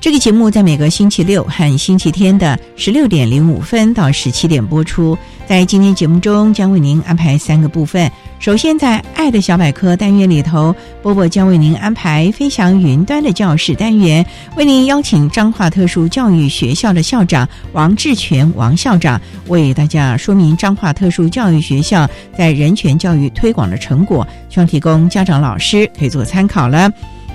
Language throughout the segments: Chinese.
这个节目在每个星期六和星期天的十六点零五分到十七点播出。在今天节目中，将为您安排三个部分。首先，在“爱的小百科”单元里头，波波将为您安排“飞翔云端”的教室单元，为您邀请彰化特殊教育学校的校长王志全王校长为大家说明彰化特殊教育学校在人权教育推广的成果，希望提供家长老师可以做参考了。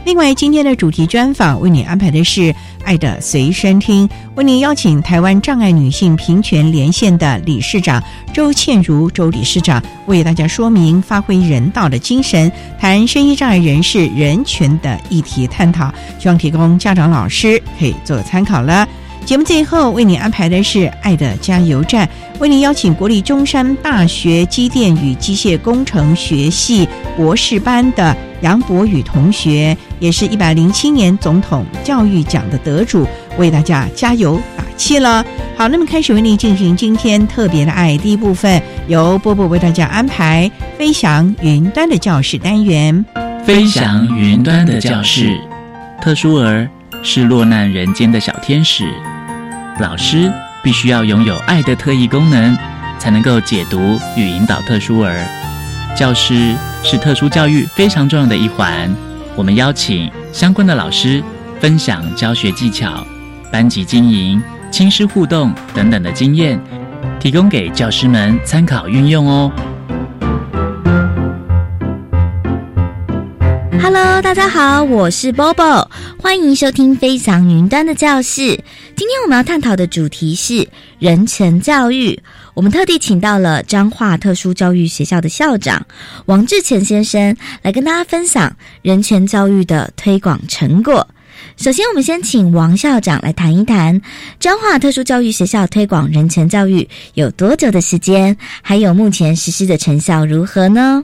另外，今天的主题专访为你安排的是《爱的随身听》，为您邀请台湾障碍女性平权连线的理事长周倩如周理事长，为大家说明发挥人道的精神，谈身心障碍人士人权的议题探讨，希望提供家长老师可以做参考了。节目最后为你安排的是《爱的加油站》，为您邀请国立中山大学机电与机械工程学系博士班的杨博宇同学，也是一百零七年总统教育奖的得主，为大家加油打气了。好，那么开始为您进行今天特别的爱第一部分，由波波为大家安排《飞翔云端的教室》单元，《飞翔云端的教室》，特殊儿是落难人间的小天使。老师必须要拥有爱的特异功能，才能够解读与引导特殊儿。教师是特殊教育非常重要的一环。我们邀请相关的老师分享教学技巧、班级经营、亲师互动等等的经验，提供给教师们参考运用哦。Hello，大家好，我是 Bobo，欢迎收听《飞翔云端的教室》。今天我们要探讨的主题是人权教育。我们特地请到了彰化特殊教育学校的校长王志前先生来跟大家分享人权教育的推广成果。首先，我们先请王校长来谈一谈彰化特殊教育学校推广人权教育有多久的时间，还有目前实施的成效如何呢？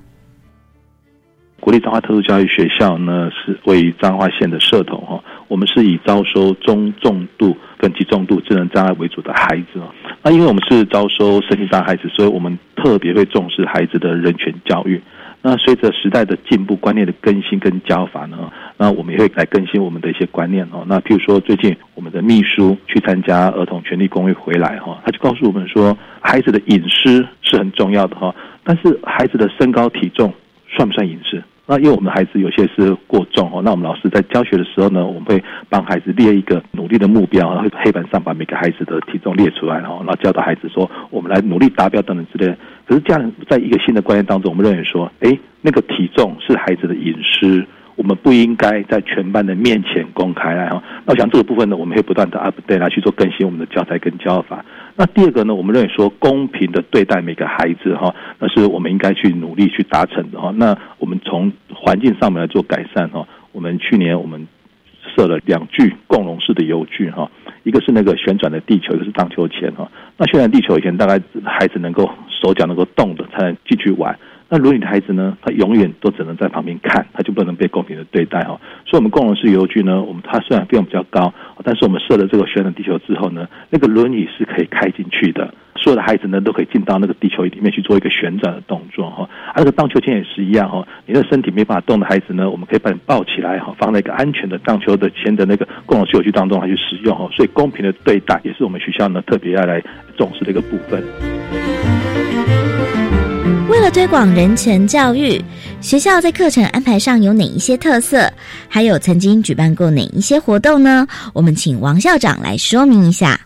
国立彰化特殊教育学校呢，是位于彰化县的社统哈。我们是以招收中重度跟极重度智能障碍为主的孩子哦。那因为我们是招收身心障碍孩子，所以我们特别会重视孩子的人权教育。那随着时代的进步，观念的更新跟教法呢，那我们也会来更新我们的一些观念哦。那譬如说，最近我们的秘书去参加儿童权利公会回来哈，他就告诉我们说，孩子的隐私是很重要的哈，但是孩子的身高体重算不算隐私？那因为我们孩子有些是过重哦，那我们老师在教学的时候呢，我们会帮孩子列一个努力的目标，然后黑板上把每个孩子的体重列出来，然后然后教导孩子说，我们来努力达标等等之类。可是家人在一个新的观念当中，我们认为说，哎，那个体重是孩子的隐私。我们不应该在全班的面前公开来哈。那我想这个部分呢，我们会不断的 update 来去做更新我们的教材跟教法。那第二个呢，我们认为说公平的对待每个孩子哈，那是我们应该去努力去达成的哈。那我们从环境上面来做改善哈。我们去年我们设了两具共融式的游具哈，一个是那个旋转的地球，一个是荡秋千哈。那旋转地球以前大概孩子能够手脚能够动的才能进去玩。那轮椅的孩子呢？他永远都只能在旁边看，他就不能被公平的对待哈。所以，我们共融式游具呢，我们它虽然费用比较高，但是我们设了这个旋转地球之后呢，那个轮椅是可以开进去的，所有的孩子呢都可以进到那个地球里面去做一个旋转的动作哈。而那个荡秋千也是一样哈，你的身体没办法动的孩子呢，我们可以把你抱起来哈，放在一个安全的荡秋的签的那个共同休息当中来去使用哈。所以公平的对待也是我们学校呢特别要来重视的一个部分。推广人权教育，学校在课程安排上有哪一些特色？还有曾经举办过哪一些活动呢？我们请王校长来说明一下。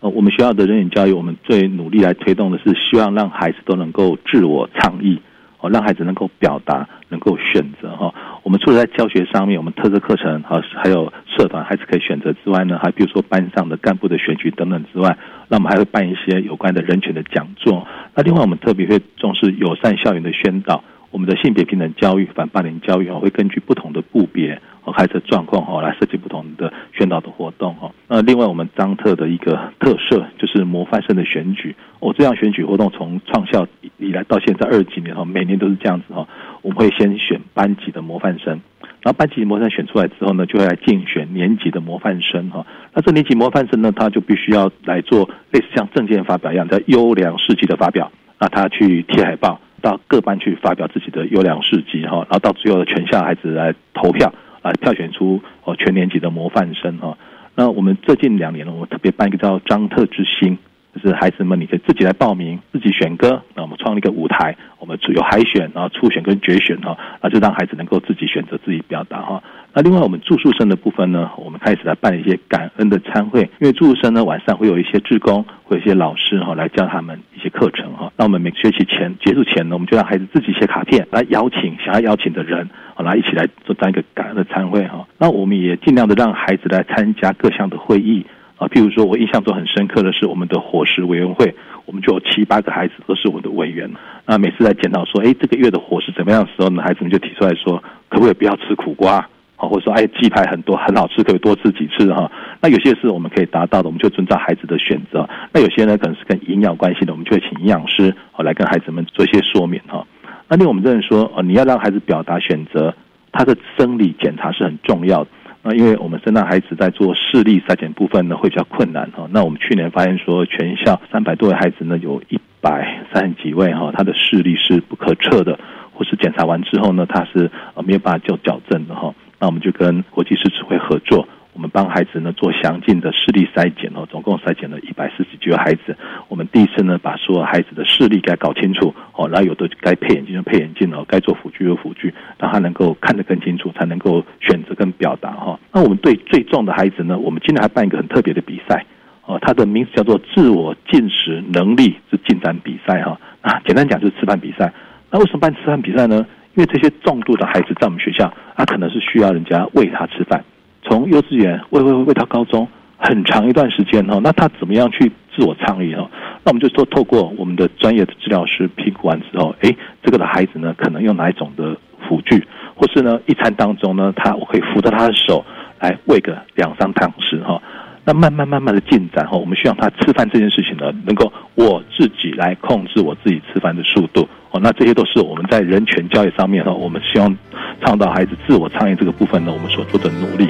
呃，我们学校的人权教育，我们最努力来推动的是，希望让孩子都能够自我倡议，哦，让孩子能够表达，能够选择哈。我们除了在教学上面，我们特色课程哦，还有社团孩子可以选择之外呢，还比如说班上的干部的选举等等之外，那我们还会办一些有关的人权的讲座。那另外，我们特别会重视友善校园的宣导，我们的性别平等教育、反霸凌教育啊，会根据不同的部别和孩子状况哦，来设计不同的宣导的活动哦。那另外，我们张特的一个特色就是模范生的选举。哦，这样选举活动从创校以来到现在二十几年哈，每年都是这样子哈。我们会先选班级的模范生，然后班级模范生选出来之后呢，就会来竞选年级的模范生哈。那这年级模范生呢，他就必须要来做类似像证件发表一样的优良事迹的发表。那他去贴海报，到各班去发表自己的优良事迹哈。然后到最后的全校孩子来投票，啊挑选出哦全年级的模范生哈。那我们最近两年呢，我特别办一个叫张特之星。就是孩子们，你可以自己来报名，自己选歌。那我们创立一个舞台，我们有海选，然后初选跟决选哈，那就让孩子能够自己选择自己表达哈。那另外我们住宿生的部分呢，我们开始来办一些感恩的餐会，因为住宿生呢晚上会有一些志工，会有一些老师哈来教他们一些课程哈。那我们每学期前结束前呢，我们就让孩子自己写卡片来邀请想要邀请的人，好来一起来做这样一个感恩的餐会哈。那我们也尽量的让孩子来参加各项的会议。啊，譬如说，我印象中很深刻的是，我们的伙食委员会，我们就有七八个孩子都是我们的委员。那每次在检讨说，哎，这个月的伙食怎么样的时候呢，孩子们就提出来说，可不可以不要吃苦瓜？啊，或者说，哎，鸡排很多很好吃，可以多吃几次哈。那有些是我们可以达到的，我们就遵照孩子的选择。那有些呢，可能是跟营养关系的，我们就会请营养师啊来跟孩子们做一些说明哈。那另外我们认为说，哦，你要让孩子表达选择，他的生理检查是很重要的。那因为我们生的孩子在做视力筛检部分呢，会比较困难哈。那我们去年发现说，全校三百多位孩子呢，有一百三十几位哈，他的视力是不可测的，或是检查完之后呢，他是呃没有办法就矫正的哈。那我们就跟国际视指会合作。我们帮孩子呢做详尽的视力筛检哦，总共筛检了一百四十几个孩子。我们第一次呢把所有孩子的视力该搞清楚哦，然后有的该配眼镜就配眼镜哦，该做辅具就辅具，让他能够看得更清楚，才能够选择跟表达哈。那我们对最重的孩子呢，我们今天还办一个很特别的比赛哦，它的名字叫做自我进食能力之进展比赛哈啊，简单讲就是吃饭比赛。那为什么办吃饭比赛呢？因为这些重度的孩子在我们学校，他可能是需要人家喂他吃饭。从幼稚园喂喂喂喂到高中，很长一段时间哈，那他怎么样去自我倡议哈？那我们就说透过我们的专业的治疗师评估完之后，哎，这个的孩子呢，可能用哪一种的辅具，或是呢一餐当中呢，他我可以扶着他的手来喂个两三汤匙哈。那慢慢慢慢的进展哈，我们希望他吃饭这件事情呢，能够我自己来控制我自己吃饭的速度哦。那这些都是我们在人权教育上面哈，我们希望倡导孩子自我倡议这个部分呢，我们所做的努力。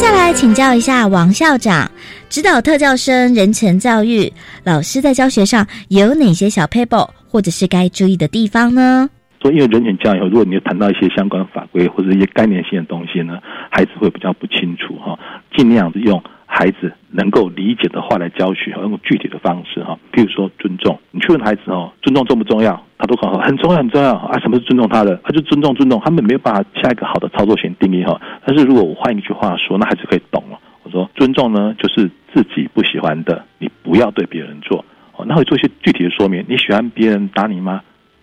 接下来请教一下王校长，指导特教生人权教育，老师在教学上有哪些小 paper 或者是该注意的地方呢？说，因为人权教育，如果你谈到一些相关法规或者一些概念性的东西呢，孩子会比较不清楚哈。尽量是用孩子能够理解的话来教学，用具体的方式哈。譬如说尊重，你去问孩子哦，尊重重不重要？他都很好，很重要，很重要啊。什么是尊重他的？他就尊重尊重，他们没有办法下一个好的操作型定义哈。但是如果我换一句话说，那孩子可以懂了。我说尊重呢，就是自己不喜欢的，你不要对别人做哦。那会做一些具体的说明。你喜欢别人打你吗？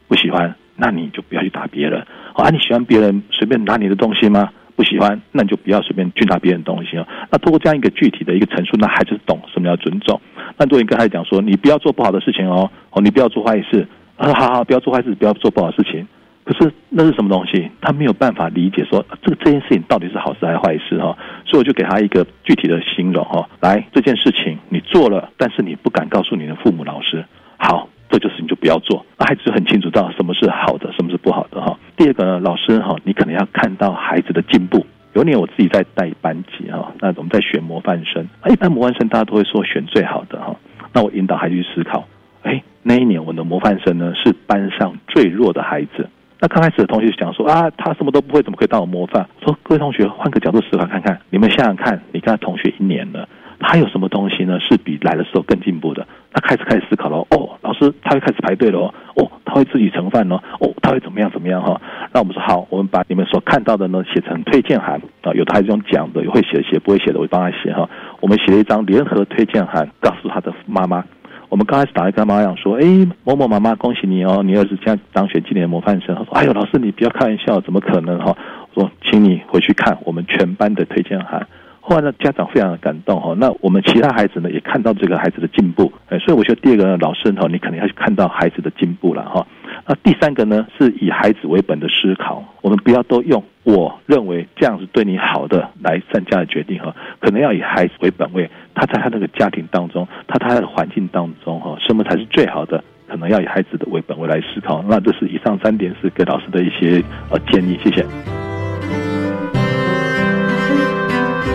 不喜欢。那你就不要去打别人，啊，你喜欢别人随便拿你的东西吗？不喜欢，那你就不要随便去拿别人东西哦。那通过这样一个具体的一个陈述，那孩子懂什么叫尊重。那如果你跟孩子讲说，你不要做不好的事情哦，哦，你不要做坏事，啊，好好，不要做坏事，不要做不好的事情。可是那是什么东西？他没有办法理解说，这个这件事情到底是好事还是坏事哈？所以我就给他一个具体的形容哈，来，这件事情你做了，但是你不敢告诉你的父母老师，好。这就是你就不要做，孩子就很清楚到什么是好的，什么是不好的哈。第二个呢，老师哈，你可能要看到孩子的进步，有一年我自己在带班级哈，那我们在选模范生，一般模范生大家都会说选最好的哈。那我引导孩子去思考，哎，那一年我的模范生呢是班上最弱的孩子。那刚开始的同学讲说啊，他什么都不会，怎么可以当我模范？说各位同学换个角度思考看看，你们想想看，你跟他同学一年了，他有什么东西呢是比来的时候更进步的？他开始开始思考了哦，老师他会开始排队了哦，他会自己盛饭了哦，他会怎么样怎么样哈？那我们说好，我们把你们所看到的呢写成推荐函啊，有的孩子用讲的，有会写写不会写的，我帮他写哈。我们写了一张联合推荐函，告诉他的妈妈。我们刚开始打来跟妈妈讲说，哎，某某妈妈，恭喜你哦，你儿子将当选今年的模范生。他说，哎呦，老师你不要开玩笑，怎么可能哈？我说，请你回去看我们全班的推荐函。后来呢，家长非常的感动哈。那我们其他孩子呢，也看到这个孩子的进步。哎，所以我觉得第二个呢老师哈，你可能要去看到孩子的进步了哈。那第三个呢，是以孩子为本的思考，我们不要都用我认为这样是对你好的来善加的决定哈，可能要以孩子为本位，他在他那个家庭当中，他他的环境当中哈，什么才是最好的？可能要以孩子的为本位来思考。那这是以上三点是给老师的一些呃建议，谢谢。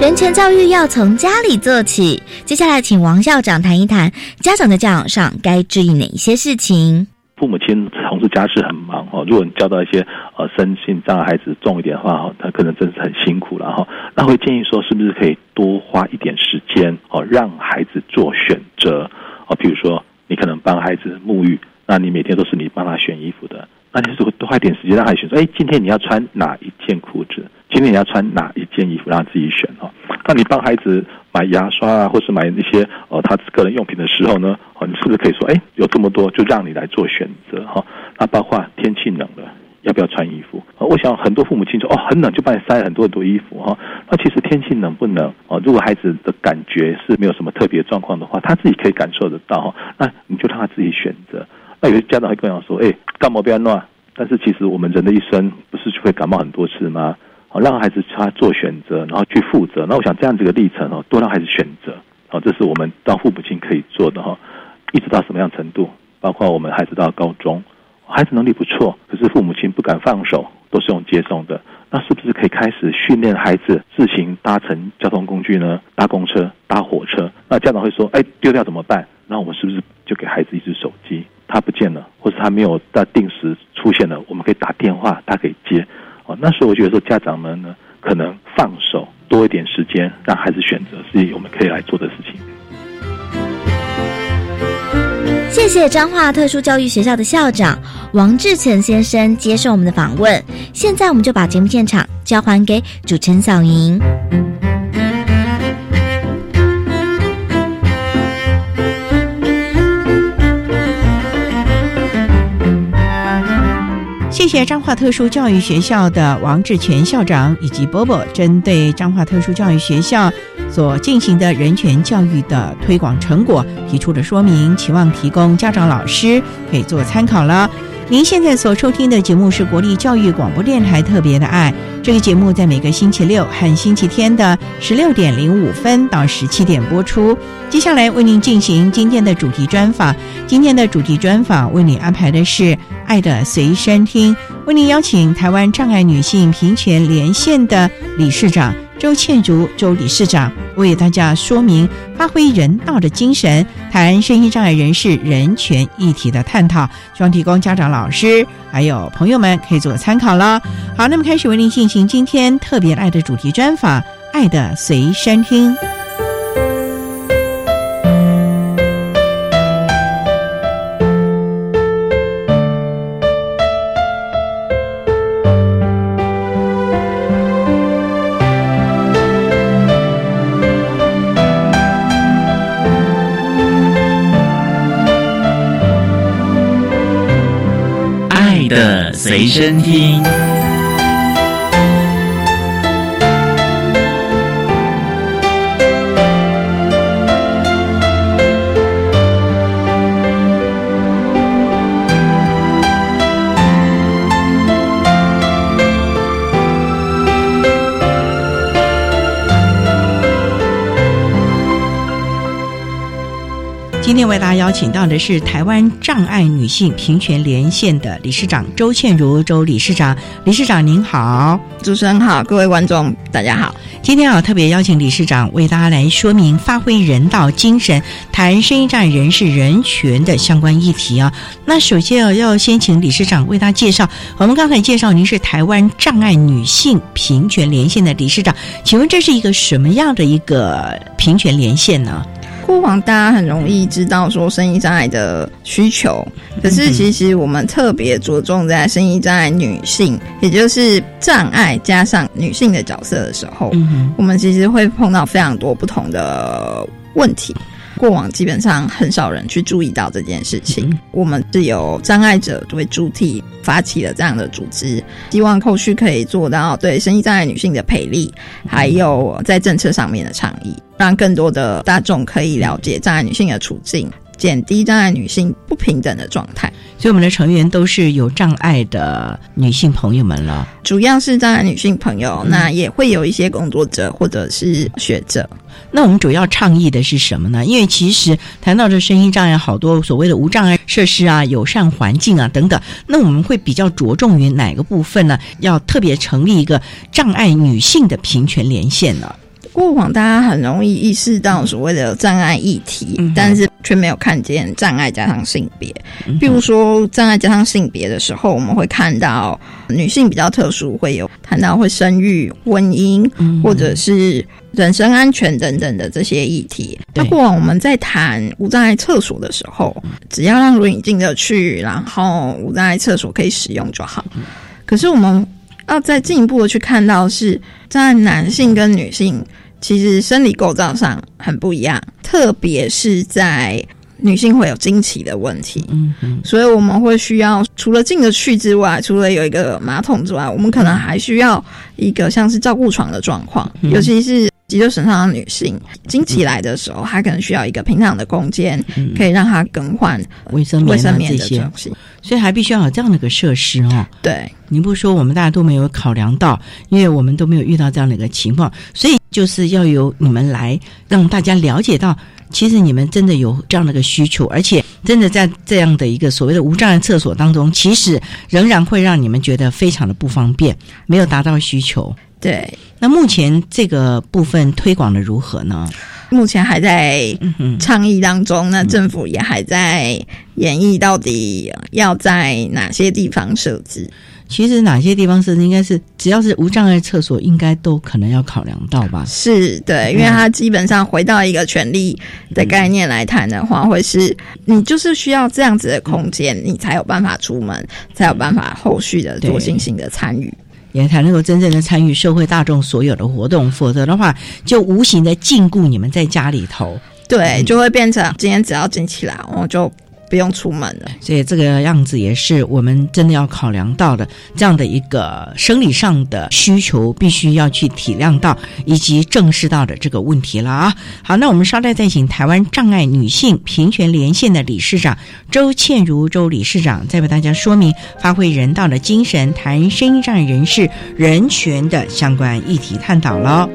人权教育要从家里做起，接下来请王校长谈一谈家长在教养上该注意哪些事情。父母亲从事家事很忙哦，如果你教到一些呃身心障碍孩子重一点的话哈，他可能真是很辛苦了哈。那会建议说，是不是可以多花一点时间哦，让孩子做选择哦？比如说，你可能帮孩子沐浴，那你每天都是你帮他选衣服的，那你是多花一点时间让他选择。哎，今天你要穿哪一件裤子？今天你要穿哪一件衣服？让他自己选哦。那你帮孩子买牙刷啊，或是买那些呃他个人用品的时候呢，哦，你是不是可以说，哎，有这么多，就让你来做选择哈？那包括天气冷了，要不要穿衣服？我想很多父母亲说，哦，很冷就帮你塞很多很多衣服哈。那其实天气冷不冷哦？如果孩子的感觉是没有什么特别状况的话，他自己可以感受得到哈。那你就让他自己选择。那有些家长会跟我说，哎，感冒不要乱。但是其实我们人的一生不是就会感冒很多次吗？好，让孩子他做选择，然后去负责。那我想这样子的历程哦，多让孩子选择。好，这是我们当父母亲可以做的哈。一直到什么样程度？包括我们孩子到高中，孩子能力不错，可是父母亲不敢放手，都是用接送的。那是不是可以开始训练孩子自行搭乘交通工具呢？搭公车、搭火车？那家长会说：“哎，丢掉怎么办？”那我们是不是就给孩子一只手机？他不见了，或者他没有在定时出现了，我们可以打电话，他可以接。哦，那时候我觉得说，家长们呢，可能放手多一点时间，让孩子选择，是我们可以来做的事情。谢谢彰化特殊教育学校的校长王志成先生接受我们的访问。现在我们就把节目现场交还给主持人小莹。谢谢彰化特殊教育学校的王志全校长以及波波，针对彰化特殊教育学校所进行的人权教育的推广成果提出的说明，期望提供家长、老师可以做参考了。您现在所收听的节目是国立教育广播电台特别的爱，这个节目在每个星期六和星期天的十六点零五分到十七点播出。接下来为您进行今天的主题专访，今天的主题专访为您安排的是。爱的随身听，为您邀请台湾障碍女性平权连线的理事长周倩竹周理事长，为大家说明发挥人道的精神，谈身心障碍人士人权议题的探讨，希望提供家长、老师还有朋友们可以做参考了。好，那么开始为您进行今天特别爱的主题专访，爱的随身听。随身听。天为大家邀请到的是台湾障碍女性平权连线的理事长周倩如周理事长，理事长您好，主持人好，各位观众大家好。今天啊特别邀请理事长为大家来说明发挥人道精神，谈声音障碍人士人权的相关议题啊。那首先啊要先请理事长为大家介绍，我们刚才介绍您是台湾障碍女性平权连线的理事长，请问这是一个什么样的一个平权连线呢？过往大家很容易知道说声音障碍的需求，可是其实我们特别着重在声音障碍女性，也就是障碍加上女性的角色的时候，我们其实会碰到非常多不同的问题。过往基本上很少人去注意到这件事情。我们是由障碍者为主体发起了这样的组织，希望后续可以做到对生意障碍女性的培力，还有在政策上面的倡议，让更多的大众可以了解障碍女性的处境。减低障碍女性不平等的状态，所以我们的成员都是有障碍的女性朋友们了。主要是障碍女性朋友，那也会有一些工作者或者是学者。那我们主要倡议的是什么呢？因为其实谈到这声音障碍，好多所谓的无障碍设施啊、友善环境啊等等，那我们会比较着重于哪个部分呢？要特别成立一个障碍女性的平权连线呢？过往大家很容易意识到所谓的障碍议题，但是却没有看见障碍加上性别。比如说障碍加上性别的时候，我们会看到女性比较特殊，会有谈到会生育、婚姻，或者是人身安全等等的这些议题。那过往我们在谈无障碍厕所的时候，只要让轮椅进得去，然后无障碍厕所可以使用就好。可是我们要再进一步的去看到，是在男性跟女性。其实生理构造上很不一样，特别是在女性会有经期的问题，嗯嗯，所以我们会需要除了进得去之外，除了有一个马桶之外，我们可能还需要一个像是照顾床的状况，尤其是急救身上的女性，经期来的时候，她可能需要一个平躺的空间，可以让她更换卫生卫生棉的东西，所以还必须要有这样的一个设施哦。对，你不说我们大家都没有考量到，因为我们都没有遇到这样的一个情况，所以。就是要由你们来让大家了解到，其实你们真的有这样的一个需求，而且真的在这样的一个所谓的无障碍厕所当中，其实仍然会让你们觉得非常的不方便，没有达到需求。对，那目前这个部分推广的如何呢？目前还在倡议当中，那政府也还在演绎到底要在哪些地方设置。其实哪些地方是应该是只要是无障碍厕所，应该都可能要考量到吧？是对，因为它基本上回到一个权利的概念来谈的话，会是你就是需要这样子的空间，你才有办法出门，才有办法后续的做进行的参与，也才能够真正的参与社会大众所有的活动。否则的话，就无形的禁锢你们在家里头，对，就会变成今天只要进起来，我就。不用出门了，所以这个样子也是我们真的要考量到的，这样的一个生理上的需求，必须要去体谅到以及正视到的这个问题了啊。好，那我们稍待再请台湾障碍女性平权连线的理事长周倩如周理事长，再为大家说明发挥人道的精神，谈声障人士人权的相关议题探讨了。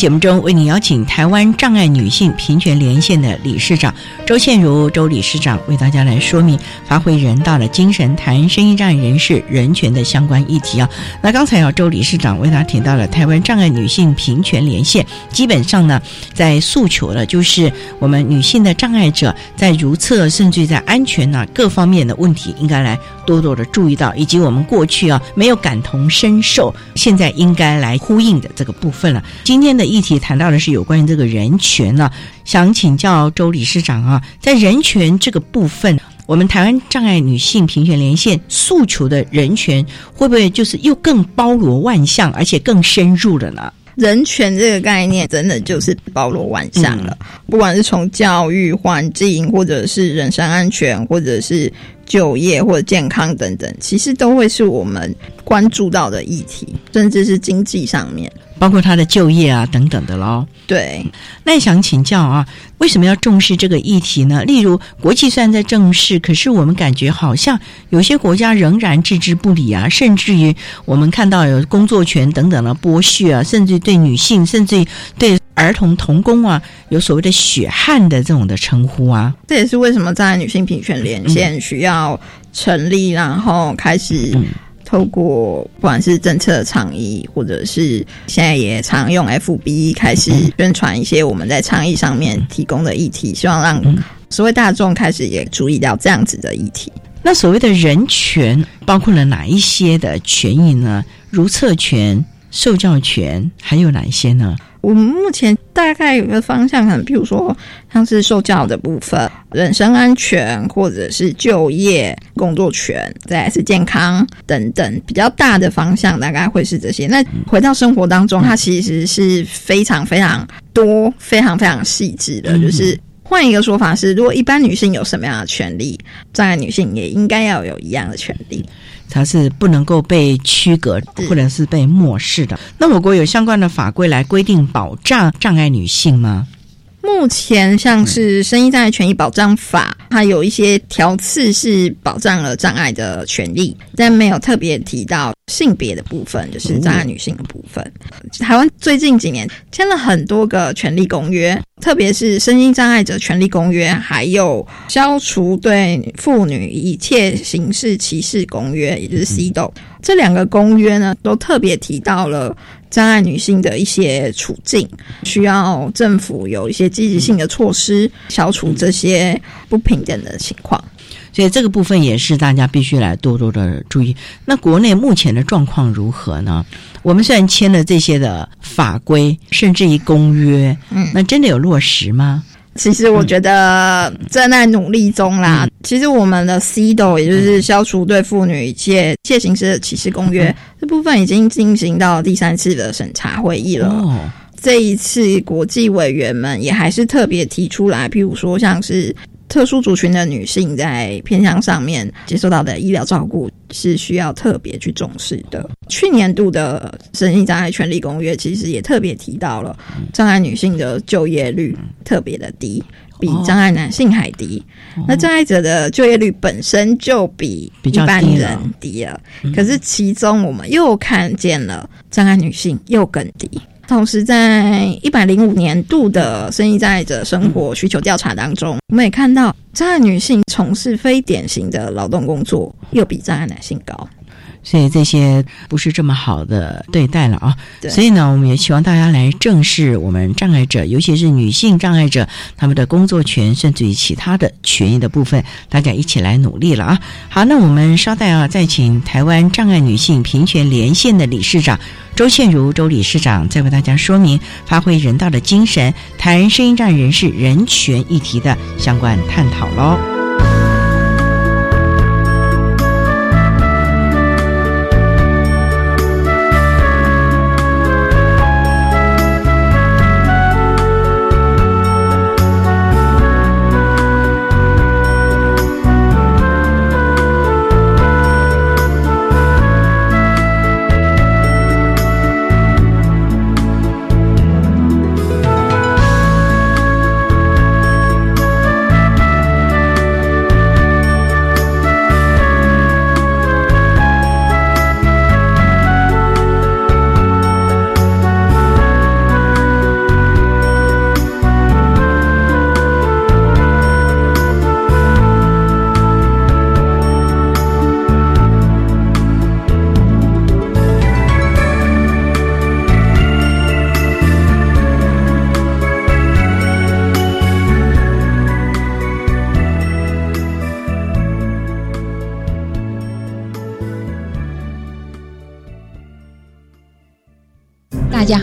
节目中，为您邀请台湾障碍女性平权连线的理事长周倩如周理事长为大家来说明发挥人道的精神，谈声音障碍人士人权的相关议题啊。那刚才啊，周理事长为大家提到了台湾障碍女性平权连线，基本上呢，在诉求的就是我们女性的障碍者在如厕甚至在安全呐各方面的问题，应该来多多的注意到，以及我们过去啊没有感同身受，现在应该来呼应的这个部分了。今天的议题谈到的是有关于这个人权呢，想请教周理事长啊，在人权这个部分，我们台湾障碍女性平权连线诉求的人权，会不会就是又更包罗万象，而且更深入了呢？人权这个概念真的就是包罗万象了，不管是从教育、环境，或者是人身安全，或者是就业或者健康等等，其实都会是我们关注到的议题，甚至是经济上面。包括他的就业啊等等的喽。对，那想请教啊，为什么要重视这个议题呢？例如，国际虽然在正视，可是我们感觉好像有些国家仍然置之不理啊，甚至于我们看到有工作权等等的剥削啊，甚至对女性，甚至于对儿童童工啊，有所谓的血汗的这种的称呼啊。这也是为什么在女性平权连线需要成立，然后开始。透过不管是政策倡议，或者是现在也常用 FB 开始宣传一些我们在倡议上面提供的议题，希望让所谓大众开始也注意到这样子的议题。那所谓的人权包括了哪一些的权益呢？如厕权、受教权，还有哪一些呢？我们目前大概有个方向，可能比如说像是受教的部分、人身安全，或者是就业、工作权，再是健康等等，比较大的方向大概会是这些。那回到生活当中，它其实是非常非常多、非常非常细致的。就是换一个说法是，如果一般女性有什么样的权利，障碍女性也应该要有一样的权利。它是不能够被区隔或者是被漠视的。那我国有相关的法规来规定保障障碍女性吗？目前像是《生意障碍权益保障法》，它有一些条次是保障了障碍的权利，但没有特别提到性别的部分，就是障碍女性的部分。台湾最近几年签了很多个权利公约，特别是《身心障碍者权利公约》，还有《消除对妇女一切形式歧视公约》，也就是 CEDAW。这两个公约呢，都特别提到了。障碍女性的一些处境，需要政府有一些积极性的措施，消除这些不平等的情况。所以这个部分也是大家必须来多多的注意。那国内目前的状况如何呢？我们虽然签了这些的法规，甚至于公约，嗯，那真的有落实吗？其实我觉得正在努力中啦。其实我们的 CEDO，也就是消除对妇女一切切形式的歧视公约这部分，已经进行到第三次的审查会议了。这一次国际委员们也还是特别提出来，譬如说像是。特殊族群的女性在偏向上面接受到的医疗照顾是需要特别去重视的。去年度的身心障碍权利公约其实也特别提到了障碍女性的就业率特别的低，比障碍男性还低。那障碍者的就业率本身就比一般人低了，可是其中我们又看见了障碍女性又更低。同时，在一百零五年度的生意障碍者生活需求调查当中，我们也看到障碍女性从事非典型的劳动工作，又比障碍男性高。所以这些不是这么好的对待了啊！所以呢，我们也希望大家来正视我们障碍者，尤其是女性障碍者他们的工作权，甚至于其他的权益的部分，大家一起来努力了啊！好，那我们稍待啊，再请台湾障碍女性平权连线的理事长周倩如周理事长，再为大家说明发挥人道的精神，谈声音障碍人士人权议题的相关探讨喽。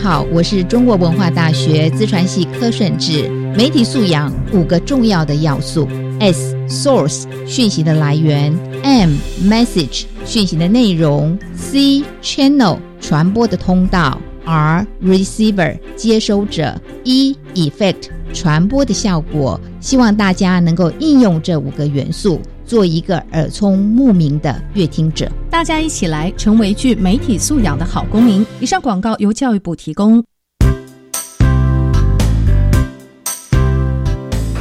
好，我是中国文化大学资传系柯顺志。媒体素养五个重要的要素：S source 讯息的来源，M message 讯息的内容，C channel 传播的通道，R receiver 接收者，E effect 传播的效果。希望大家能够应用这五个元素。做一个耳聪目明的乐听者，大家一起来成为具媒体素养的好公民。以上广告由教育部提供。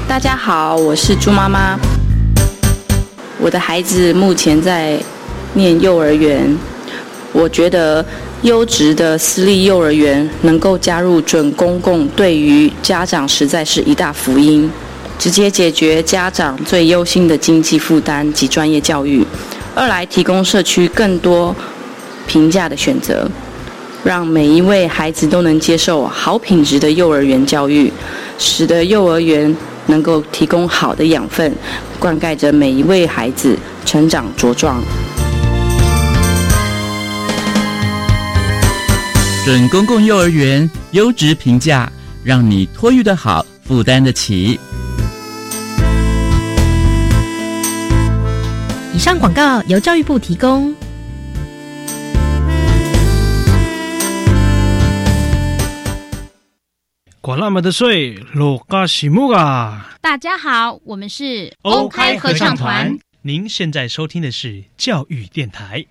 大家好，我是朱妈妈。我的孩子目前在念幼儿园，我觉得优质的私立幼儿园能够加入准公共，对于家长实在是一大福音。直接解决家长最忧心的经济负担及专业教育；二来提供社区更多平价的选择，让每一位孩子都能接受好品质的幼儿园教育，使得幼儿园能够提供好的养分，灌溉着每一位孩子成长茁壮。准公共幼儿园优质评价，让你托育的好，负担得起。以上广告由教育部提供。管那么的水，罗嘎西木啊！大家好，我们是 OK 合唱团。您现在收听的是教育电台。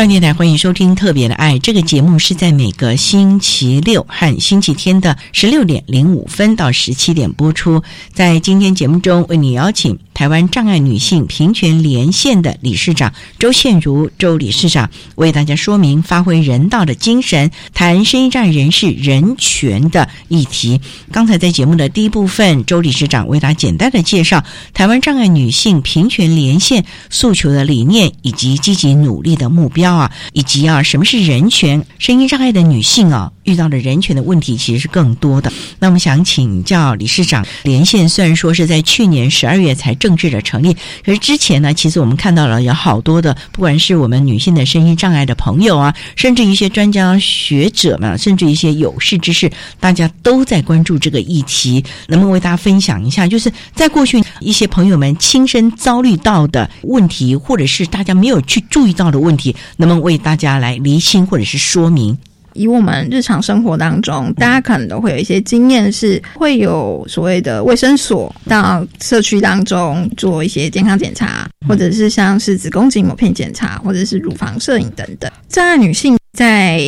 教育电台欢迎收听《特别的爱》这个节目，是在每个星期六和星期天的十六点零五分到十七点播出。在今天节目中，为你邀请台湾障碍女性平权连线的理事长周宪如周理事长，为大家说明发挥人道的精神，谈声音障碍人士人权的议题。刚才在节目的第一部分，周理事长为大家简单的介绍台湾障碍女性平权连线诉求的理念以及积极努力的目标。标啊，以及啊，什么是人权？声音障碍的女性啊，遇到的人权的问题其实是更多的。那我们想请教理事长，连线虽然说是在去年十二月才正式的成立，可是之前呢，其实我们看到了有好多的，不管是我们女性的声音障碍的朋友啊，甚至一些专家学者们，甚至一些有识之士，大家都在关注这个议题。能不能为大家分享一下，就是在过去一些朋友们亲身遭遇到的问题，或者是大家没有去注意到的问题？能不能为大家来厘清或者是说明？以我们日常生活当中，大家可能都会有一些经验，是会有所谓的卫生所到社区当中做一些健康检查，或者是像是子宫颈膜片检查，或者是乳房摄影等等。障碍女性在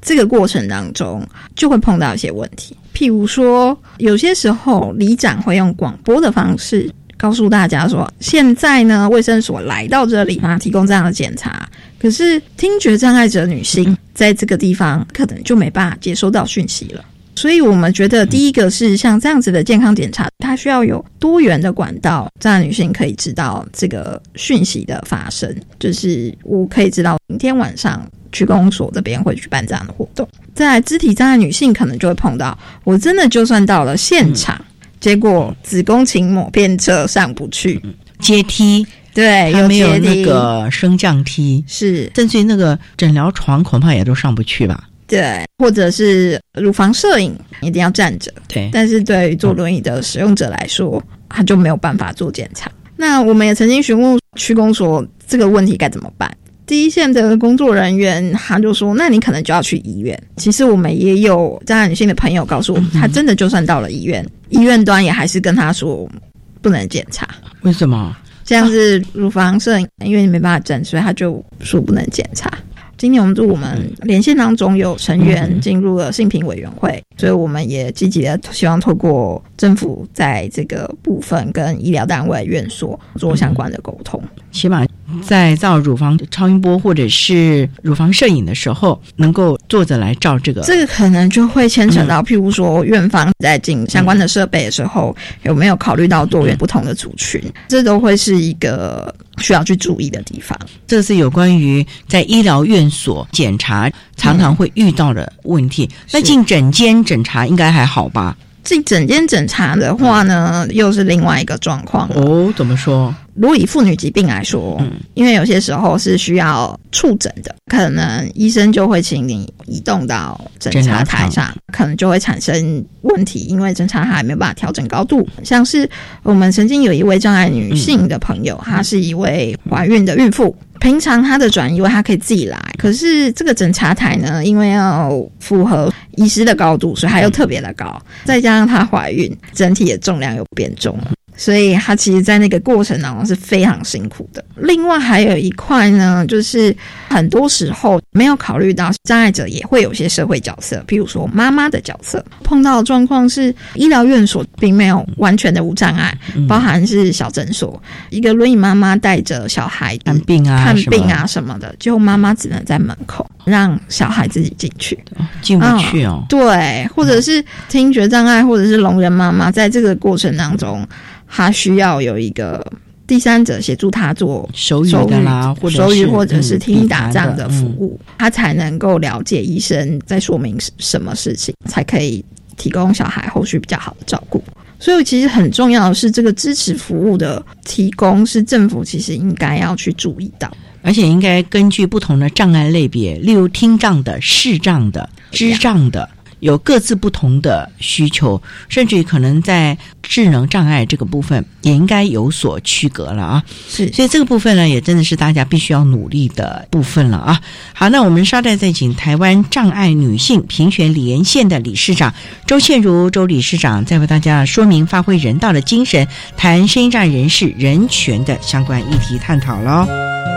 这个过程当中就会碰到一些问题，譬如说，有些时候里长会用广播的方式。告诉大家说，现在呢，卫生所来到这里啊，提供这样的检查。可是听觉障碍者女性在这个地方可能就没办法接收到讯息了。所以我们觉得，第一个是像这样子的健康检查，它需要有多元的管道，障碍女性可以知道这个讯息的发生。就是我可以知道，明天晚上去公所这边会举办这样的活动。在肢体障碍女性可能就会碰到，我真的就算到了现场。结果子宫颈抹片车上不去，阶梯对，有没有那个升降梯？是，甚至于那个诊疗床恐怕也都上不去吧？对，或者是乳房摄影一定要站着，对。但是对于坐轮椅的使用者来说，他就没有办法做检查。那我们也曾经询问区公所这个问题该怎么办？第一线的工作人员他就说：“那你可能就要去医院。”其实我们也有障碍女性的朋友告诉我们，他真的就算到了医院，医院端也还是跟她说不能检查。为什么？这样子乳房摄影，因为你没办法整，所以他就说不能检查。今年我们就我们连线当中有成员进入了性平委员会，所以我们也积极的希望透过政府在这个部分跟医疗单位、院所做相关的沟通，起码在照乳房超音波或者是乳房摄影的时候，能够坐着来照这个。这个可能就会牵扯到，譬如说院方在进相关的设备的时候，有没有考虑到多元不同的族群，这都会是一个需要去注意的地方。这是有关于在医疗院所检查常常会遇到的问题。那进诊间诊查应该还好吧？进整间检查的话呢，又是另外一个状况哦。怎么说？如果以妇女疾病来说，嗯，因为有些时候是需要触诊的，可能医生就会请你移动到诊查台上，可能就会产生问题，因为诊查台没有办法调整高度。像是我们曾经有一位障碍女性的朋友，她是一位怀孕的孕妇，平常她的转移位她可以自己来，可是这个诊查台呢，因为要符合医师的高度，所以它又特别的高，再加上她怀孕，整体的重量又变重。所以他其实，在那个过程当中是非常辛苦的。另外还有一块呢，就是很多时候没有考虑到障碍者也会有些社会角色，比如说妈妈的角色。碰到的状况是，医疗院所并没有完全的无障碍，包含是小诊所，一个轮椅妈妈带着小孩看病啊、看病啊什么的，就妈妈只能在门口让小孩自己进去，进不去哦。对，或者是听觉障碍，或者是聋人妈妈，在这个过程当中。他需要有一个第三者协助他做手语的啦，或手语或者是听打这样的服务，他才能够了解医生在说明什么事情，才可以提供小孩后续比较好的照顾。所以，其实很重要的是，这个支持服务的提供是政府其实应该要去注意到，而且应该根据不同的障碍类别，例如听障的、视障的、智障的。有各自不同的需求，甚至于可能在智能障碍这个部分也应该有所区隔了啊。是，所以这个部分呢，也真的是大家必须要努力的部分了啊。好，那我们稍待再请台湾障碍女性平权连线的理事长周倩如周理事长，再为大家说明发挥人道的精神，谈声音障碍人士人权的相关议题探讨喽。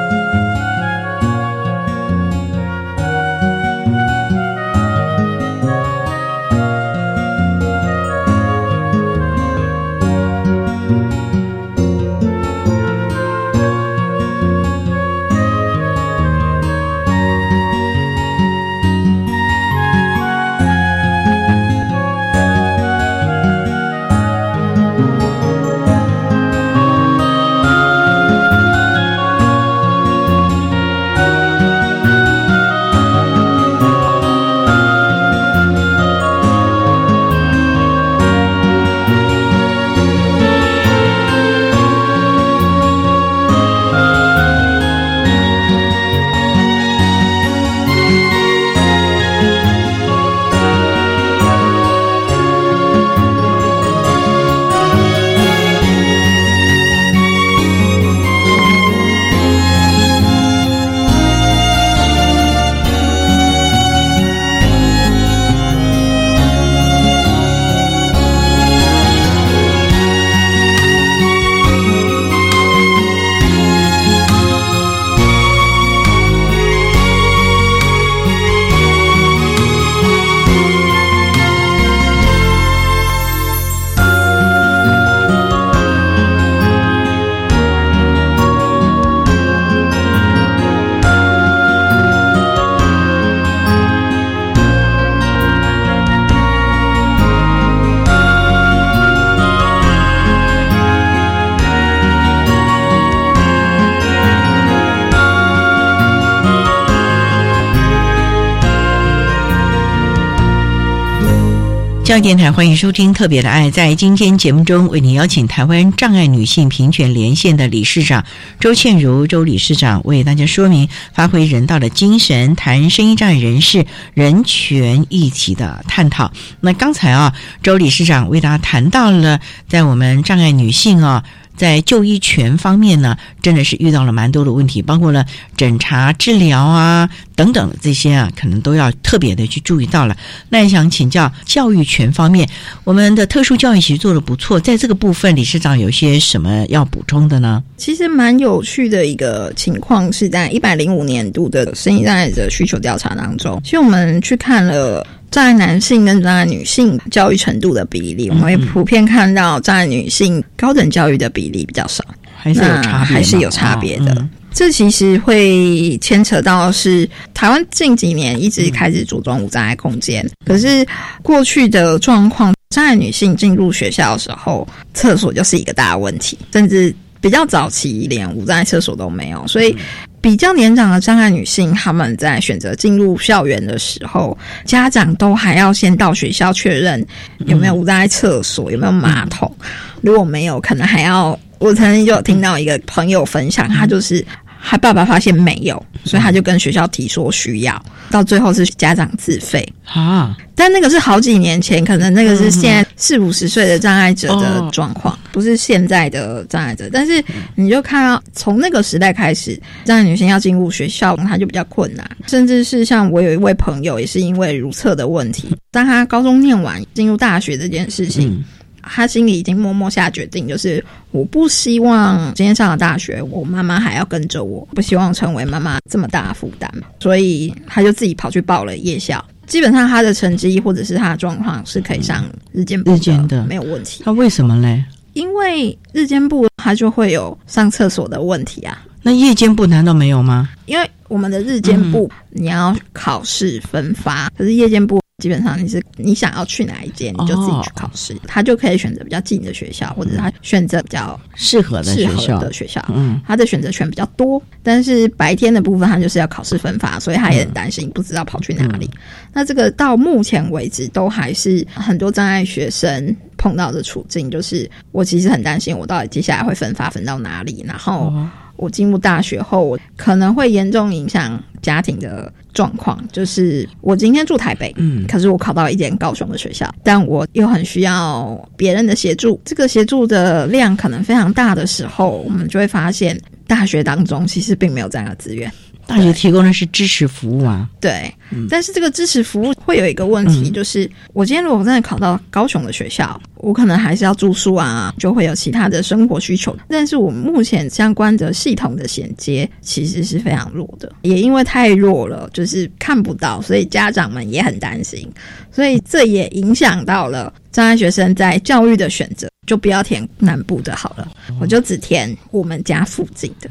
教育电台欢迎收听《特别的爱》。在今天节目中，为您邀请台湾障碍女性平权连线的理事长周倩茹周理事长，为大家说明发挥人道的精神，谈声音障碍人士人权议题的探讨。那刚才啊，周理事长为大家谈到了，在我们障碍女性啊。在就医权方面呢，真的是遇到了蛮多的问题，包括了诊查、治疗啊等等这些啊，可能都要特别的去注意到了。那也想请教教育权方面，我们的特殊教育其实做的不错，在这个部分，理事长有些什么要补充的呢？其实蛮有趣的一个情况是在一百零五年度的生意障碍者需求调查当中，其实我们去看了。障碍男性跟障碍女性教育程度的比例，我们会普遍看到障碍女性高等教育的比例比较少，还是有差还是有差别的。这其实会牵扯到是台湾近几年一直开始着重无障碍空间，可是过去的状况，障碍女性进入学校的时候，厕所就是一个大问题，甚至比较早期连无障碍厕所都没有，所以。比较年长的障碍女性，他们在选择进入校园的时候，家长都还要先到学校确认有没有无障碍厕所，有没有马桶。如果没有，可能还要。我曾经就有听到一个朋友分享，他就是。他爸爸发现没有，所以他就跟学校提说需要，到最后是家长自费啊。但那个是好几年前，可能那个是现在四五十岁的障碍者的状况，不是现在的障碍者。但是你就看到从那个时代开始，障碍女性要进入学校，她就比较困难。甚至是像我有一位朋友，也是因为如厕的问题，当他高中念完进入大学这件事情。他心里已经默默下决定，就是我不希望今天上了大学，我妈妈还要跟着我，不希望成为妈妈这么大的负担，所以他就自己跑去报了夜校。基本上他的成绩或者是他的状况是可以上日间部的，没有问题。他为什么嘞？因为日间部他就会有上厕所的问题啊。那夜间部难道没有吗？因为我们的日间部你要考试分发，可是夜间部。基本上你是你想要去哪一间，你就自己去考试，他就可以选择比较近的学校，或者是他选择比较适合的学校的学校。嗯，他的选择权比较多，但是白天的部分他就是要考试分发，所以他也很担心，不知道跑去哪里。那这个到目前为止都还是很多障碍学生碰到的处境，就是我其实很担心，我到底接下来会分发分到哪里，然后。我进入大学后，我可能会严重影响家庭的状况。就是我今天住台北，嗯，可是我考到一间高雄的学校，但我又很需要别人的协助。这个协助的量可能非常大的时候，我们就会发现大学当中其实并没有这样的资源。大学提供的是支持服务啊，对，但是这个支持服务会有一个问题，就是我今天如果真的考到高雄的学校，我可能还是要住宿啊，就会有其他的生活需求。但是我们目前相关的系统的衔接其实是非常弱的，也因为太弱了，就是看不到，所以家长们也很担心，所以这也影响到了障碍学生在教育的选择，就不要填南部的好了，我就只填我们家附近的。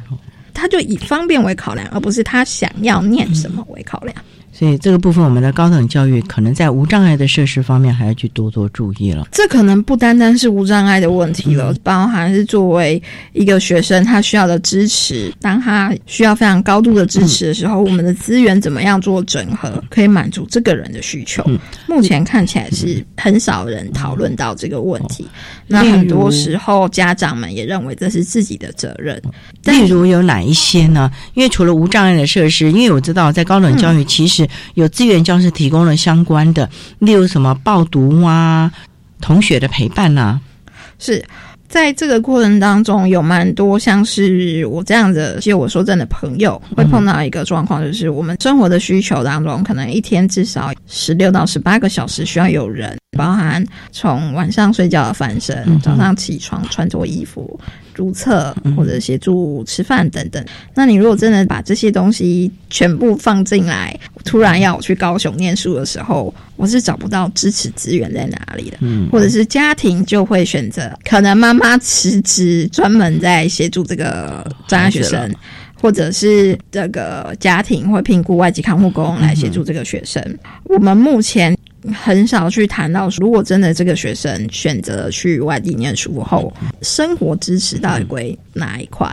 他就以方便为考量，而不是他想要念什么为考量。所以这个部分，我们的高等教育可能在无障碍的设施方面还要去多多注意了。这可能不单单是无障碍的问题了，包含是作为一个学生他需要的支持。当他需要非常高度的支持的时候，我们的资源怎么样做整合，可以满足这个人的需求？目前看起来是很少人讨论到这个问题。那很多时候，家长们也认为这是自己的责任。例如有哪一些呢？因为除了无障碍的设施，因为我知道在高等教育其实。有资源教师提供了相关的，例如什么报读啊、同学的陪伴呐，是在这个过程当中有蛮多像是我这样的借我说真的朋友会碰到一个状况，就是我们生活的需求当中，可能一天至少十六到十八个小时需要有人，包含从晚上睡觉的翻身，早上起床穿着衣服。注册或者协助吃饭等等，那你如果真的把这些东西全部放进来，突然要我去高雄念书的时候，我是找不到支持资源在哪里的，嗯，或者是家庭就会选择，可能妈妈辞职专门在协助这个障碍学生，或者是这个家庭会评估外籍看护工来协助这个学生。我们目前。很少去谈到，如果真的这个学生选择去外地念书后，生活支持到底归哪一块？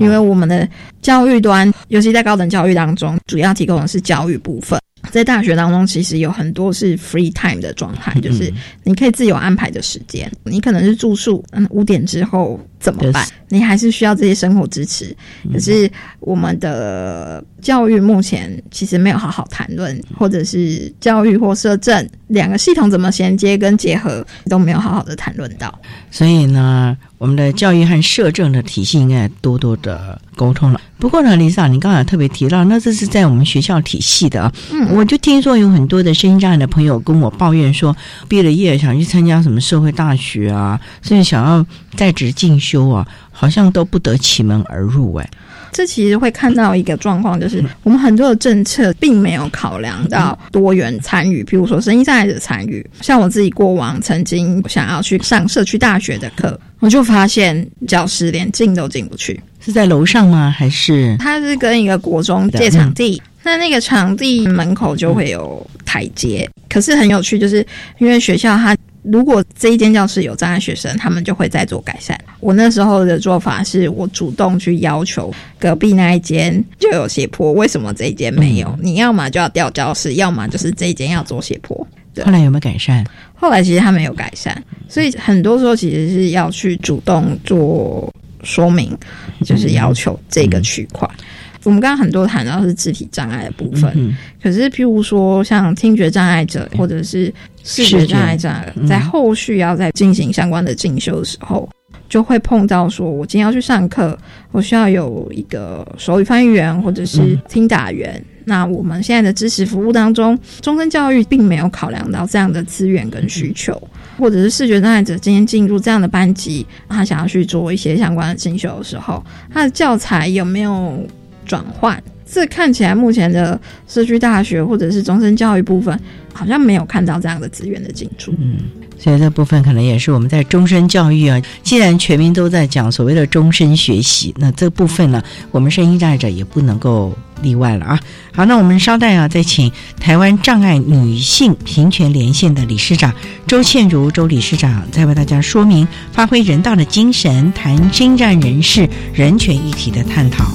因为我们的教育端，尤其在高等教育当中，主要提供的是教育部分。在大学当中，其实有很多是 free time 的状态，就是你可以自由安排的时间。你可能是住宿，嗯，五点之后。怎么办？你还是需要这些生活支持。可是我们的教育目前其实没有好好谈论，或者是教育或社政两个系统怎么衔接跟结合都没有好好的谈论到。所以呢，我们的教育和社政的体系应该多多的沟通了。不过呢，李嫂，你刚才特别提到，那这是在我们学校体系的啊。嗯，我就听说有很多的声音障碍的朋友跟我抱怨说，毕了业想去参加什么社会大学啊，甚至想要在职进修啊，好像都不得其门而入。哎，这其实会看到一个状况，就是我们很多的政策并没有考量到多元参与，譬如说声音障碍者参与。像我自己过往曾经想要去上社区大学的课，我就发现教室连进都进不去。是在楼上吗？还是他是跟一个国中借场地？那那个场地门口就会有台阶。可是很有趣，就是因为学校它如果这一间教室有障碍学生，他们就会再做改善。我那时候的做法是我主动去要求隔壁那一间就有斜坡，为什么这一间没有？你要么就要调教室，要么就是这一间要做斜坡。后来有没有改善？后来其实他没有改善，所以很多时候其实是要去主动做。说明就是要求这个区块。我们刚刚很多谈到是肢体障碍的部分，可是譬如说像听觉障碍者或者是视觉障碍者，在后续要再进行相关的进修的时候，就会碰到说，我今天要去上课，我需要有一个手语翻译员或者是听打员。那我们现在的知识服务当中，终身教育并没有考量到这样的资源跟需求。或者是视觉障碍者今天进入这样的班级，他想要去做一些相关的进修的时候，他的教材有没有转换？这看起来目前的社区大学或者是终身教育部分，好像没有看到这样的资源的进驻。嗯。所以这部分可能也是我们在终身教育啊，既然全民都在讲所谓的终身学习，那这部分呢，我们声音障碍者也不能够例外了啊。好，那我们稍待啊，再请台湾障碍女性平权连线的理事长周倩如周理事长，再为大家说明发挥人道的精神，谈精障人士人权议题的探讨。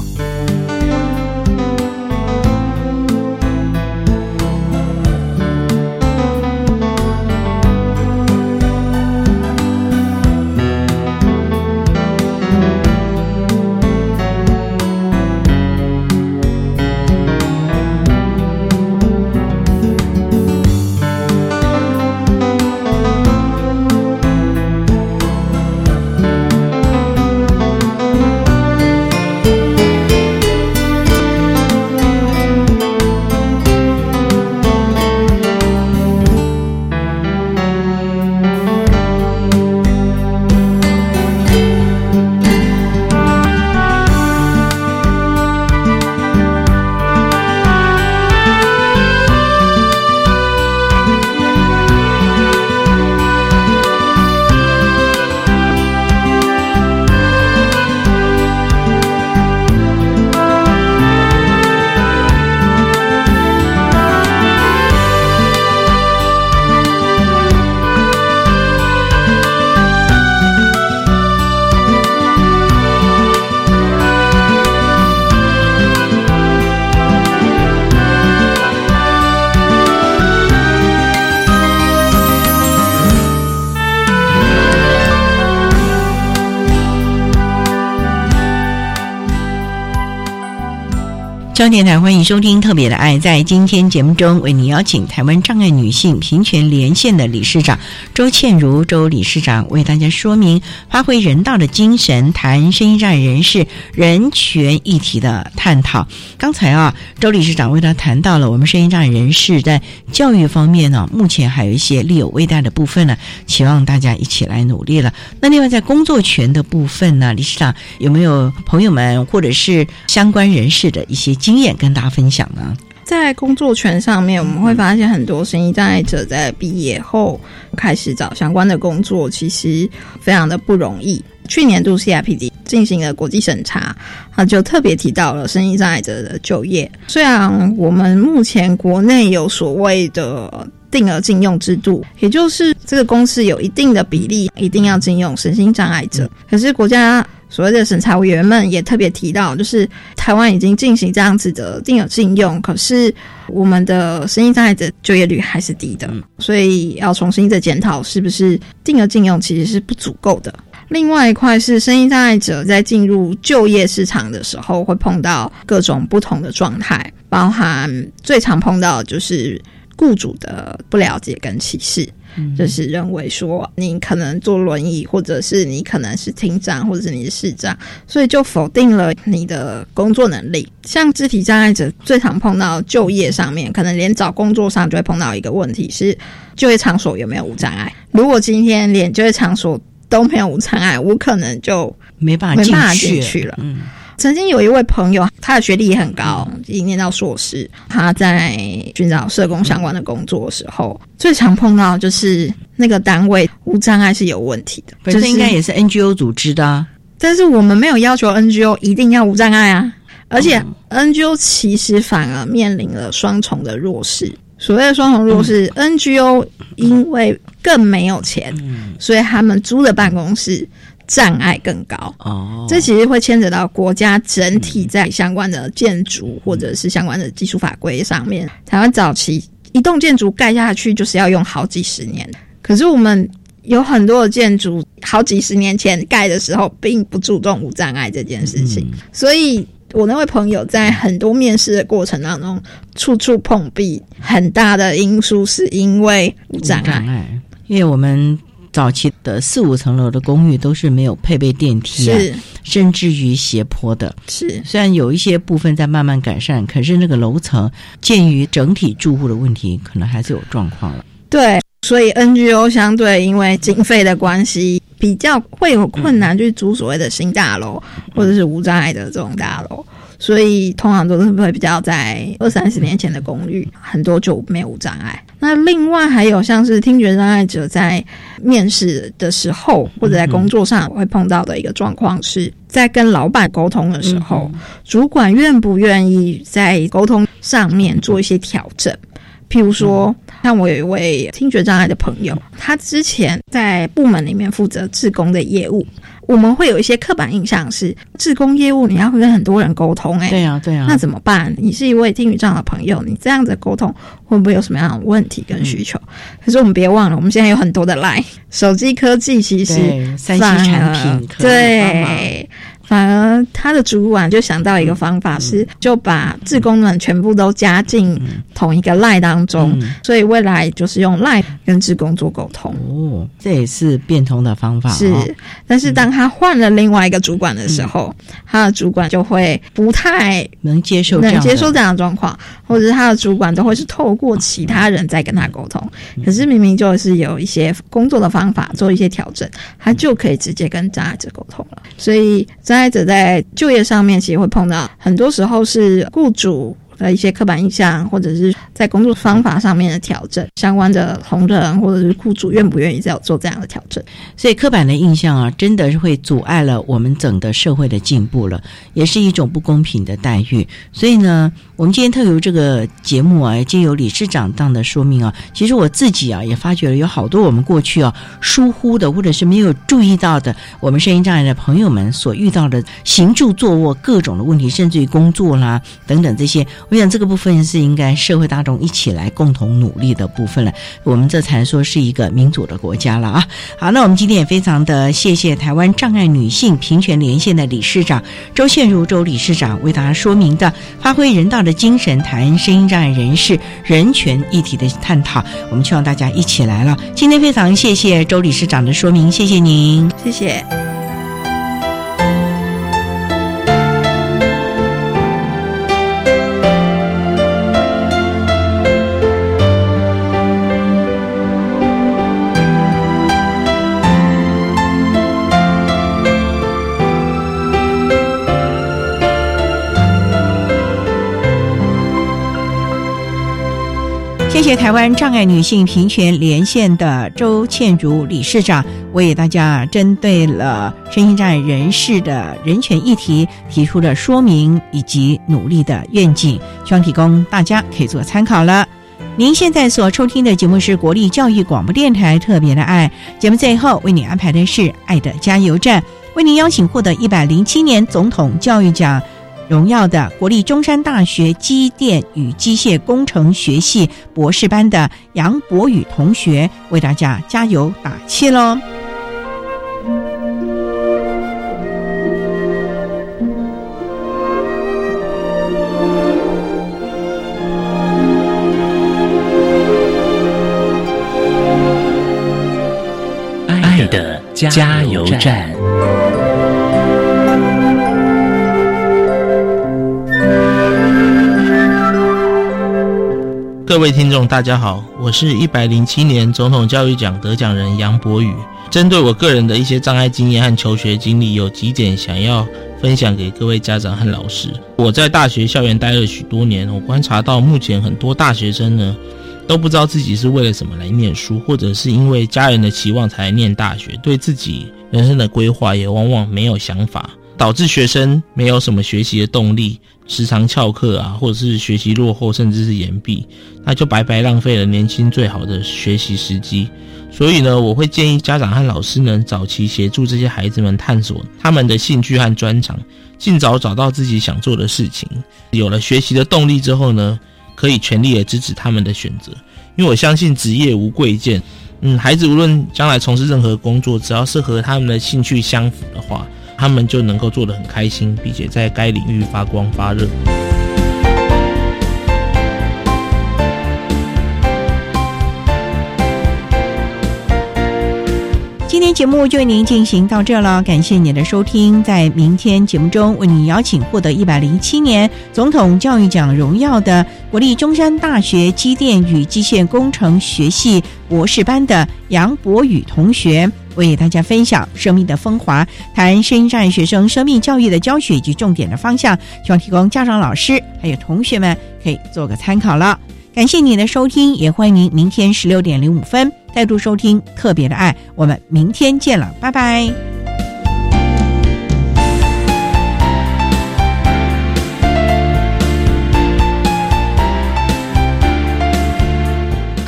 电台欢迎收听《特别的爱》。在今天节目中，为你邀请台湾障碍女性平权连线的理事长周倩如周理事长，为大家说明发挥人道的精神，谈声音障碍人士人权议题的探讨。刚才啊，周理事长为他谈到了我们声音障碍人士在教育方面呢，目前还有一些力有未逮的部分呢，期望大家一起来努力了。那另外在工作权的部分呢，理事长有没有朋友们或者是相关人士的一些？经验跟大家分享呢，在工作权上面，我们会发现很多生意障碍者在毕业后开始找相关的工作，其实非常的不容易。去年度 CIPD 进行了国际审查，他，就特别提到了生意障碍者的就业。虽然我们目前国内有所谓的定额禁用制度，也就是这个公司有一定的比例一定要禁用身心障碍者，可是国家。所谓的审查委员们也特别提到，就是台湾已经进行这样子的定额禁用，可是我们的身心障碍者就业率还是低的，所以要重新的检讨是不是定额禁用其实是不足够的。另外一块是身心障碍者在进入就业市场的时候，会碰到各种不同的状态，包含最常碰到就是雇主的不了解跟歧视。就是认为说你可能坐轮椅，或者是你可能是厅长，或者是你是市长，所以就否定了你的工作能力。像肢体障碍者最常碰到就业上面，可能连找工作上就会碰到一个问题是就业场所有没有无障碍。如果今天连就业场所都没有无障碍，我可能就没办法没办法进去了。嗯。曾经有一位朋友，他的学历也很高，已经念到硕士。他在寻找社工相关的工作的时候，最常碰到就是那个单位无障碍是有问题的。本身应该也是 NGO 组织的，啊但是我们没有要求 NGO 一定要无障碍啊。而且 NGO 其实反而面临了双重的弱势。所谓的双重弱势，NGO 因为更没有钱，所以他们租的办公室。障碍更高哦，这其实会牵扯到国家整体在相关的建筑或者是相关的技术法规上面。台湾早期一栋建筑盖下去就是要用好几十年，可是我们有很多的建筑好几十年前盖的时候，并不注重无障碍这件事情。所以我那位朋友在很多面试的过程当中，处处碰壁，很大的因素是因为无障碍，因为我们。早期的四五层楼的公寓都是没有配备电梯，是甚至于斜坡的。是虽然有一些部分在慢慢改善，可是那个楼层鉴于整体住户的问题，可能还是有状况了。对，所以 NGO 相对因为经费的关系，比较会有困难去租所谓的新大楼或者是无障碍的这种大楼。所以通常都是会比较在二三十年前的公寓，很多就没有障碍。那另外还有像是听觉障碍者在面试的时候，或者在工作上会碰到的一个状况，是在跟老板沟通的时候，主管愿不愿意在沟通上面做一些调整？譬如说，像我有一位听觉障碍的朋友，他之前在部门里面负责自工的业务。我们会有一些刻板印象是，志工业务你要跟很多人沟通，哎，对呀，对呀，那怎么办？你是一位听语障的朋友，你这样子沟通会不会有什么样的问题跟需求？可是我们别忘了，我们现在有很多的 Line 手机科技，其实三 C 产品对。反而他的主管就想到一个方法，是就把志工们全部都加进同一个赖当中，所以未来就是用赖跟志工做沟通。哦，这也是变通的方法。是，但是当他换了另外一个主管的时候，他的主管就会不太能接受，能接受这样的状况，或者是他的主管都会是透过其他人在跟他沟通。可是明明就是有一些工作的方法做一些调整，他就可以直接跟障碍者沟通了。所以在障碍者在就业上面，其实会碰到很多时候是雇主。的一些刻板印象，或者是在工作方法上面的调整，相关的同仁或者是雇主愿不愿意再做这样的调整？所以刻板的印象啊，真的是会阻碍了我们整个社会的进步了，也是一种不公平的待遇。所以呢，我们今天特由这个节目啊，借由理事长这样的说明啊，其实我自己啊也发觉了有好多我们过去啊疏忽的，或者是没有注意到的，我们声音障碍的朋友们所遇到的行住坐卧各种的问题，甚至于工作啦等等这些。我想这个部分是应该社会大众一起来共同努力的部分了，我们这才说是一个民主的国家了啊！好，那我们今天也非常的谢谢台湾障碍女性平权连线的理事长周宪如周理事长为大家说明的，发挥人道的精神谈声音障碍人士人权议题的探讨，我们希望大家一起来了。今天非常谢谢周理事长的说明，谢谢您，谢谢。谢台湾障碍女性平权连线的周倩如理事长为大家针对了身心障碍人士的人权议题提出了说明以及努力的愿景，希望提供大家可以做参考了。您现在所收听的节目是国立教育广播电台特别的爱节目，最后为您安排的是爱的加油站，为您邀请获得一百零七年总统教育奖。荣耀的国立中山大学机电与机械工程学系博士班的杨博宇同学为大家加油打气喽。爱的加油站。各位听众，大家好，我是一百零七年总统教育奖得奖人杨博宇。针对我个人的一些障碍经验和求学经历，有几点想要分享给各位家长和老师。我在大学校园待了许多年，我观察到目前很多大学生呢，都不知道自己是为了什么来念书，或者是因为家人的期望才念大学，对自己人生的规划也往往没有想法。导致学生没有什么学习的动力，时常翘课啊，或者是学习落后，甚至是延毕，那就白白浪费了年轻最好的学习时机。所以呢，我会建议家长和老师能早期协助这些孩子们探索他们的兴趣和专长，尽早找到自己想做的事情。有了学习的动力之后呢，可以全力的支持他们的选择。因为我相信职业无贵贱，嗯，孩子无论将来从事任何工作，只要是和他们的兴趣相符的话。他们就能够做得很开心，并且在该领域发光发热。今天节目就为您进行到这了，感谢您的收听。在明天节目中，为您邀请获得一百零七年总统教育奖荣耀的国立中山大学机电与机械工程学系博士班的杨博宇同学，为大家分享生命的风华，谈深圳学生生命教育的教学以及重点的方向，希望提供家长、老师还有同学们可以做个参考了。感谢你的收听，也欢迎您明天十六点零五分再度收听《特别的爱》，我们明天见了，拜拜。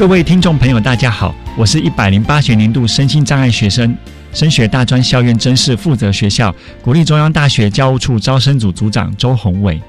各位听众朋友，大家好，我是一百零八学年度身心障碍学生升学大专校院真是负责学校国立中央大学教务处招生组组长周宏伟。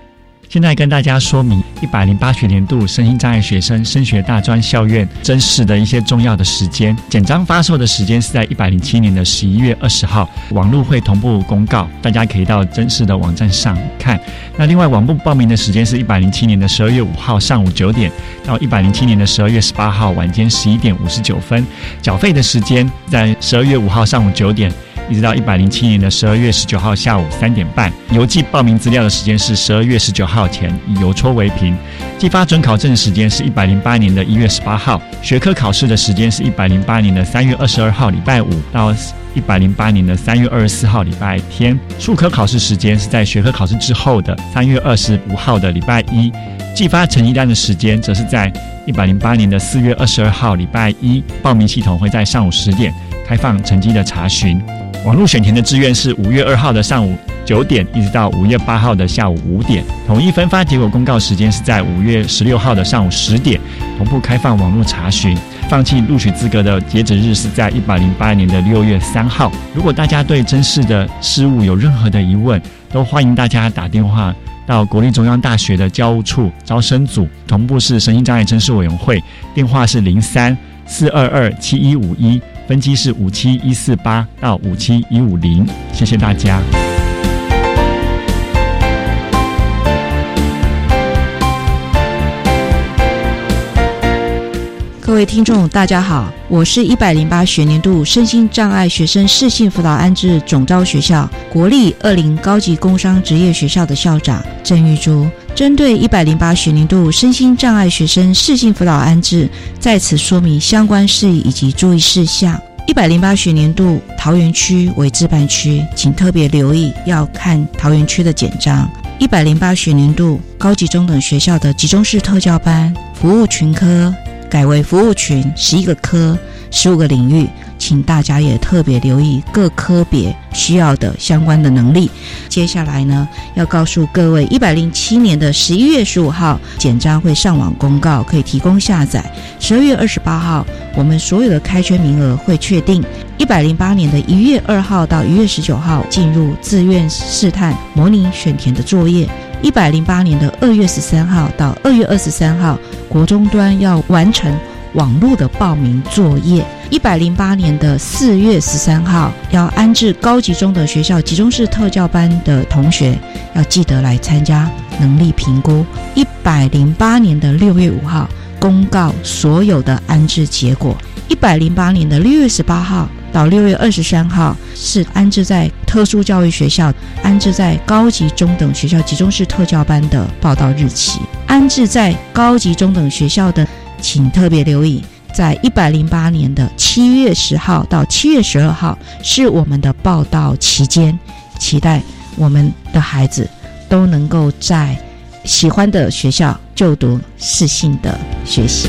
现在跟大家说明一百零八学年度身心障碍学生升学大专校院甄试的一些重要的时间。简章发售的时间是在一百零七年的十一月二十号，网络会同步公告，大家可以到甄试的网站上看。那另外网部报名的时间是一百零七年的十二月五号上午九点到一百零七年的十二月十八号晚间十一点五十九分。缴费的时间在十二月五号上午九点。一直到一百零七年的十二月十九号下午三点半，邮寄报名资料的时间是十二月十九号前，以邮戳为凭。寄发准考证的时间是一百零八年的一月十八号。学科考试的时间是一百零八年的三月二十二号礼拜五到一百零八年的三月二十四号礼拜天。数科考试时间是在学科考试之后的三月二十五号的礼拜一。寄发成绩单的时间则是在一百零八年的四月二十二号礼拜一。报名系统会在上午十点开放成绩的查询。网络选填的志愿是五月二号的上午九点，一直到五月八号的下午五点。统一分发结果公告时间是在五月十六号的上午十点，同步开放网络查询。放弃录取资格的截止日是在一百零八年的六月三号。如果大家对真试的事务有任何的疑问，都欢迎大家打电话到国立中央大学的教务处招生组，同步是身心障碍真试委员会，电话是零三四二二七一五一。分机是五七一四八到五七一五零，谢谢大家。各位听众，大家好，我是一百零八学年度身心障碍学生适性辅导安置总招学校国立二零高级工商职业学校的校长郑玉珠。针对一百零八学年度身心障碍学生适性辅导安置，在此说明相关事宜以及注意事项。一百零八学年度桃园区为自办区，请特别留意要看桃园区的简章。一百零八学年度高级中等学校的集中式特教班服务群科。改为服务群十一个科十五个领域，请大家也特别留意各科别需要的相关的能力。接下来呢，要告诉各位，一百零七年的十一月十五号简章会上网公告，可以提供下载。十二月二十八号，我们所有的开缺名额会确定。一百零八年的一月二号到一月十九号进入自愿试探模拟选填的作业。一百零八年的二月十三号到二月二十三号，国中端要完成网络的报名作业。一百零八年的四月十三号，要安置高级中等学校集中式特教班的同学，要记得来参加能力评估。一百零八年的六月五号，公告所有的安置结果。一百零八年的六月十八号。到六月二十三号是安置在特殊教育学校、安置在高级中等学校集中式特教班的报道日期。安置在高级中等学校的，请特别留意，在一百零八年的七月十号到七月十二号是我们的报道期间，期待我们的孩子都能够在喜欢的学校就读适性的学习。